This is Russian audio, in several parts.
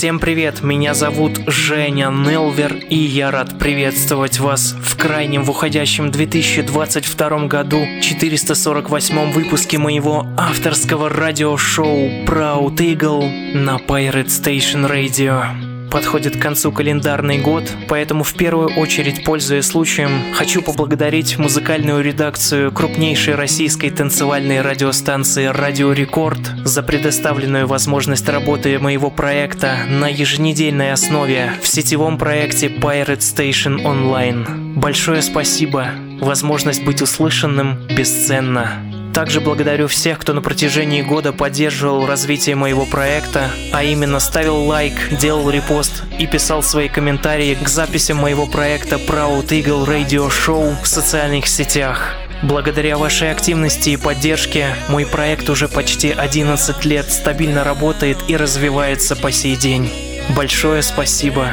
Всем привет, меня зовут Женя Нелвер, и я рад приветствовать вас в крайнем в уходящем 2022 году 448 выпуске моего авторского радиошоу Proud Eagle на Pirate Station Radio. Подходит к концу календарный год, поэтому в первую очередь, пользуясь случаем, хочу поблагодарить музыкальную редакцию крупнейшей российской танцевальной радиостанции «Радио Рекорд» за предоставленную возможность работы моего проекта на еженедельной основе в сетевом проекте Pirate Station Online. Большое спасибо, возможность быть услышанным бесценна. Также благодарю всех, кто на протяжении года поддерживал развитие моего проекта, а именно ставил лайк, делал репост и писал свои комментарии к записям моего проекта Proud Eagle Radio Show в социальных сетях. Благодаря вашей активности и поддержке мой проект уже почти 11 лет стабильно работает и развивается по сей день. Большое спасибо.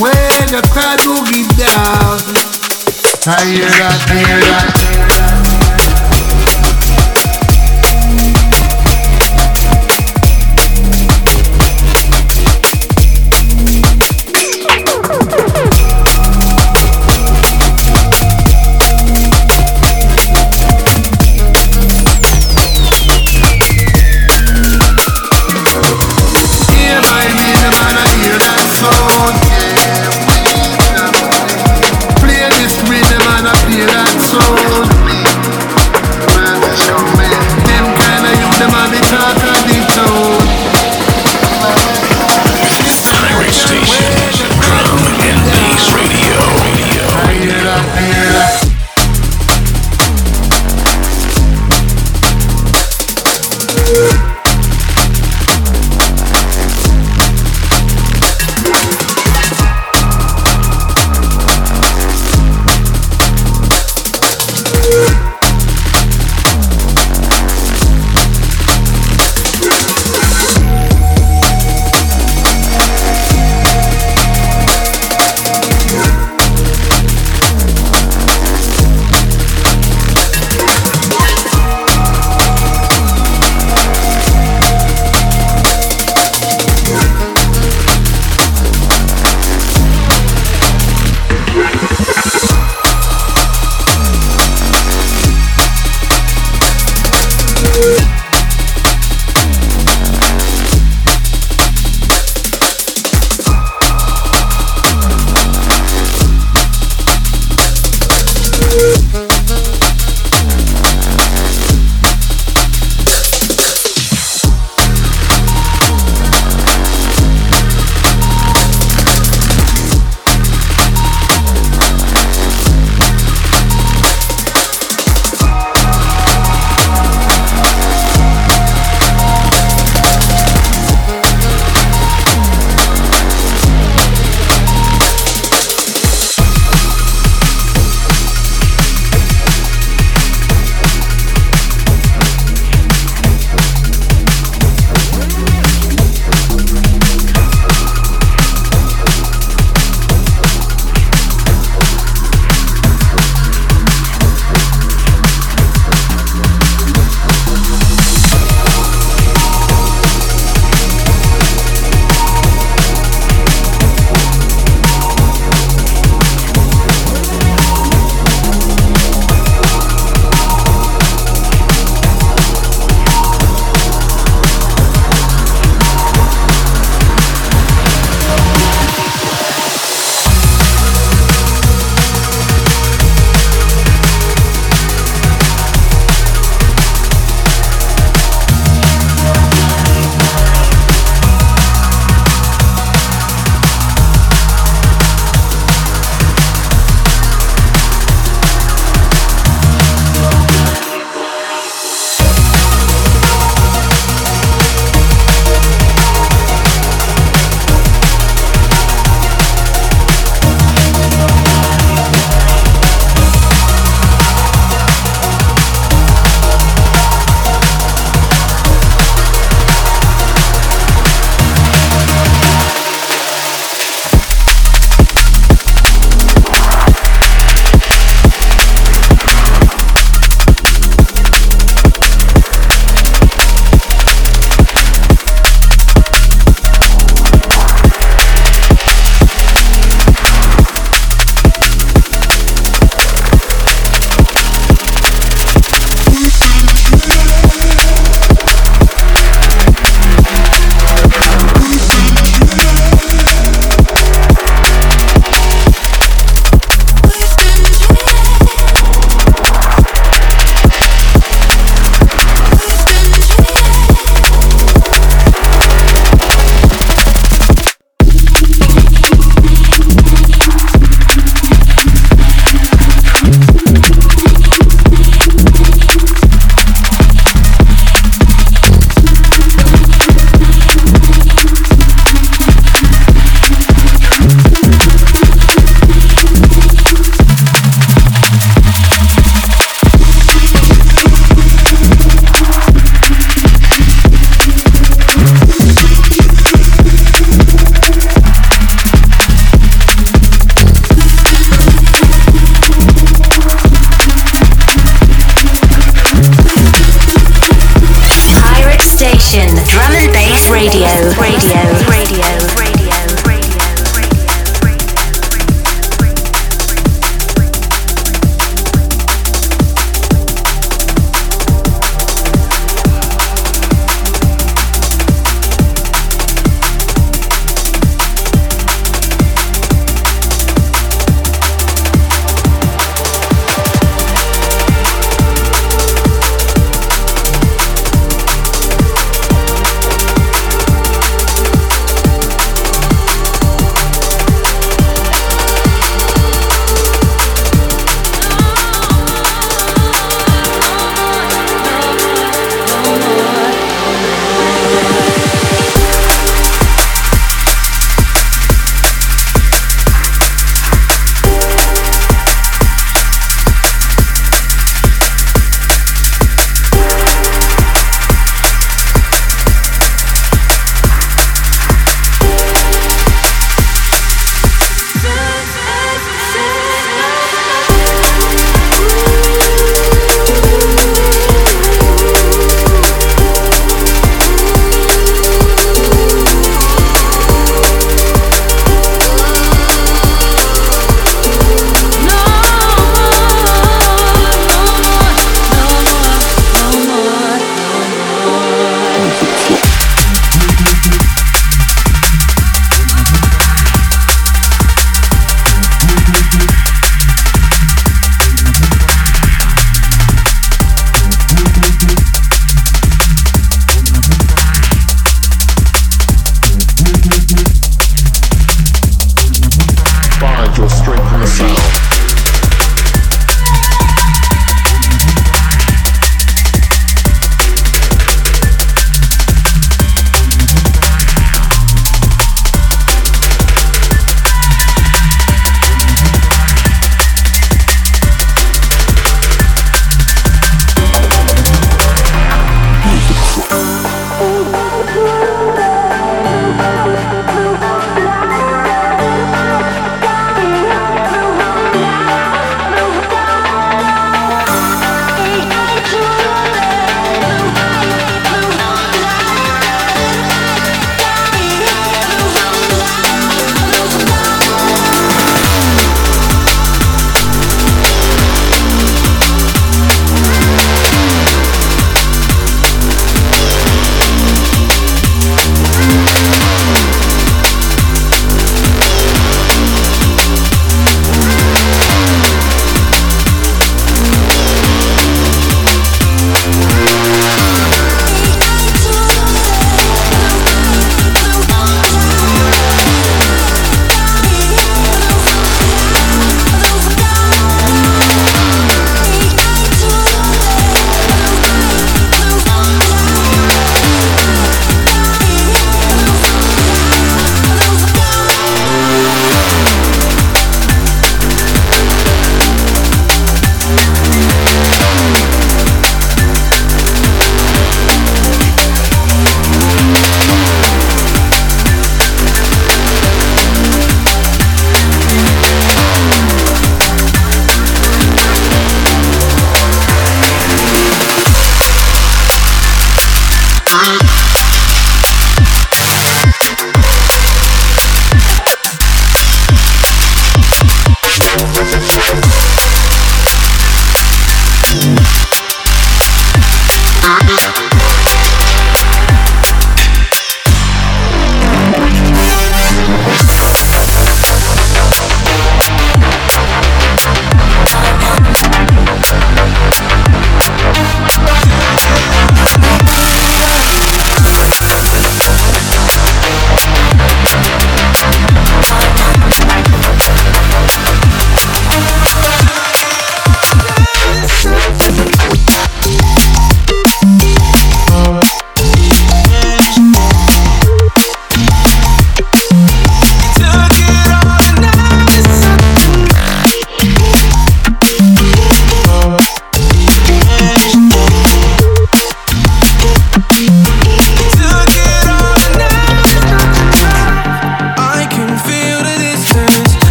when the crowd will be down. I hear that, I hear that.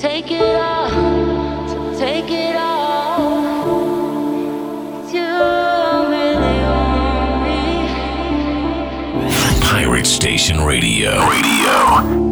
take it take it Pirate Station Radio. Radio.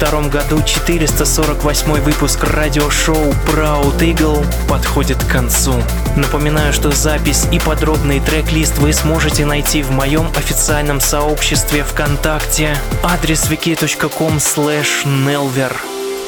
2022 году 448 выпуск радиошоу Proud Eagle подходит к концу. Напоминаю, что запись и подробный трек-лист вы сможете найти в моем официальном сообществе ВКонтакте адрес wiki.com slash nelver.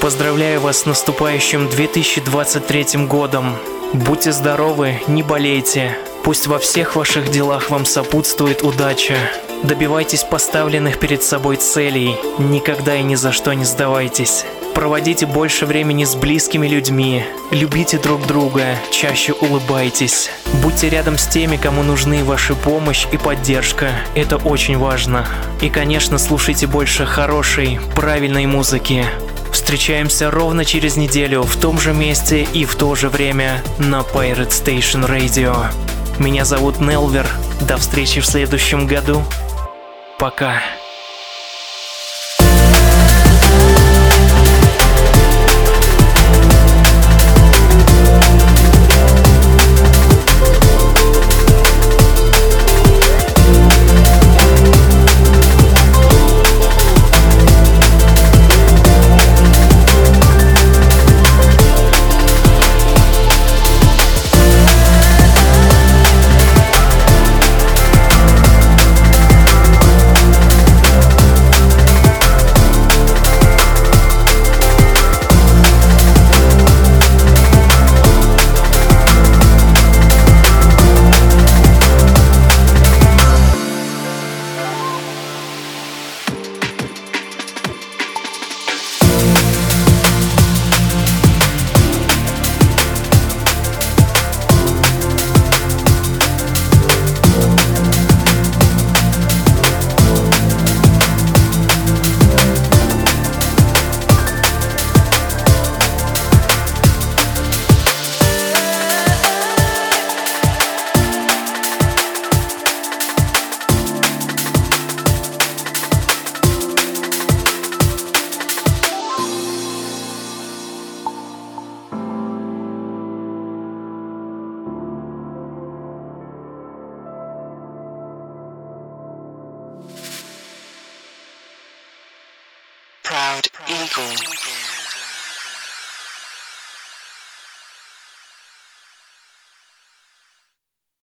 Поздравляю вас с наступающим 2023 годом. Будьте здоровы, не болейте. Пусть во всех ваших делах вам сопутствует удача. Добивайтесь поставленных перед собой целей. Никогда и ни за что не сдавайтесь. Проводите больше времени с близкими людьми. Любите друг друга. Чаще улыбайтесь. Будьте рядом с теми, кому нужны ваша помощь и поддержка. Это очень важно. И, конечно, слушайте больше хорошей, правильной музыки. Встречаемся ровно через неделю в том же месте и в то же время на Pirate Station Radio. Меня зовут Нелвер. До встречи в следующем году. Пока.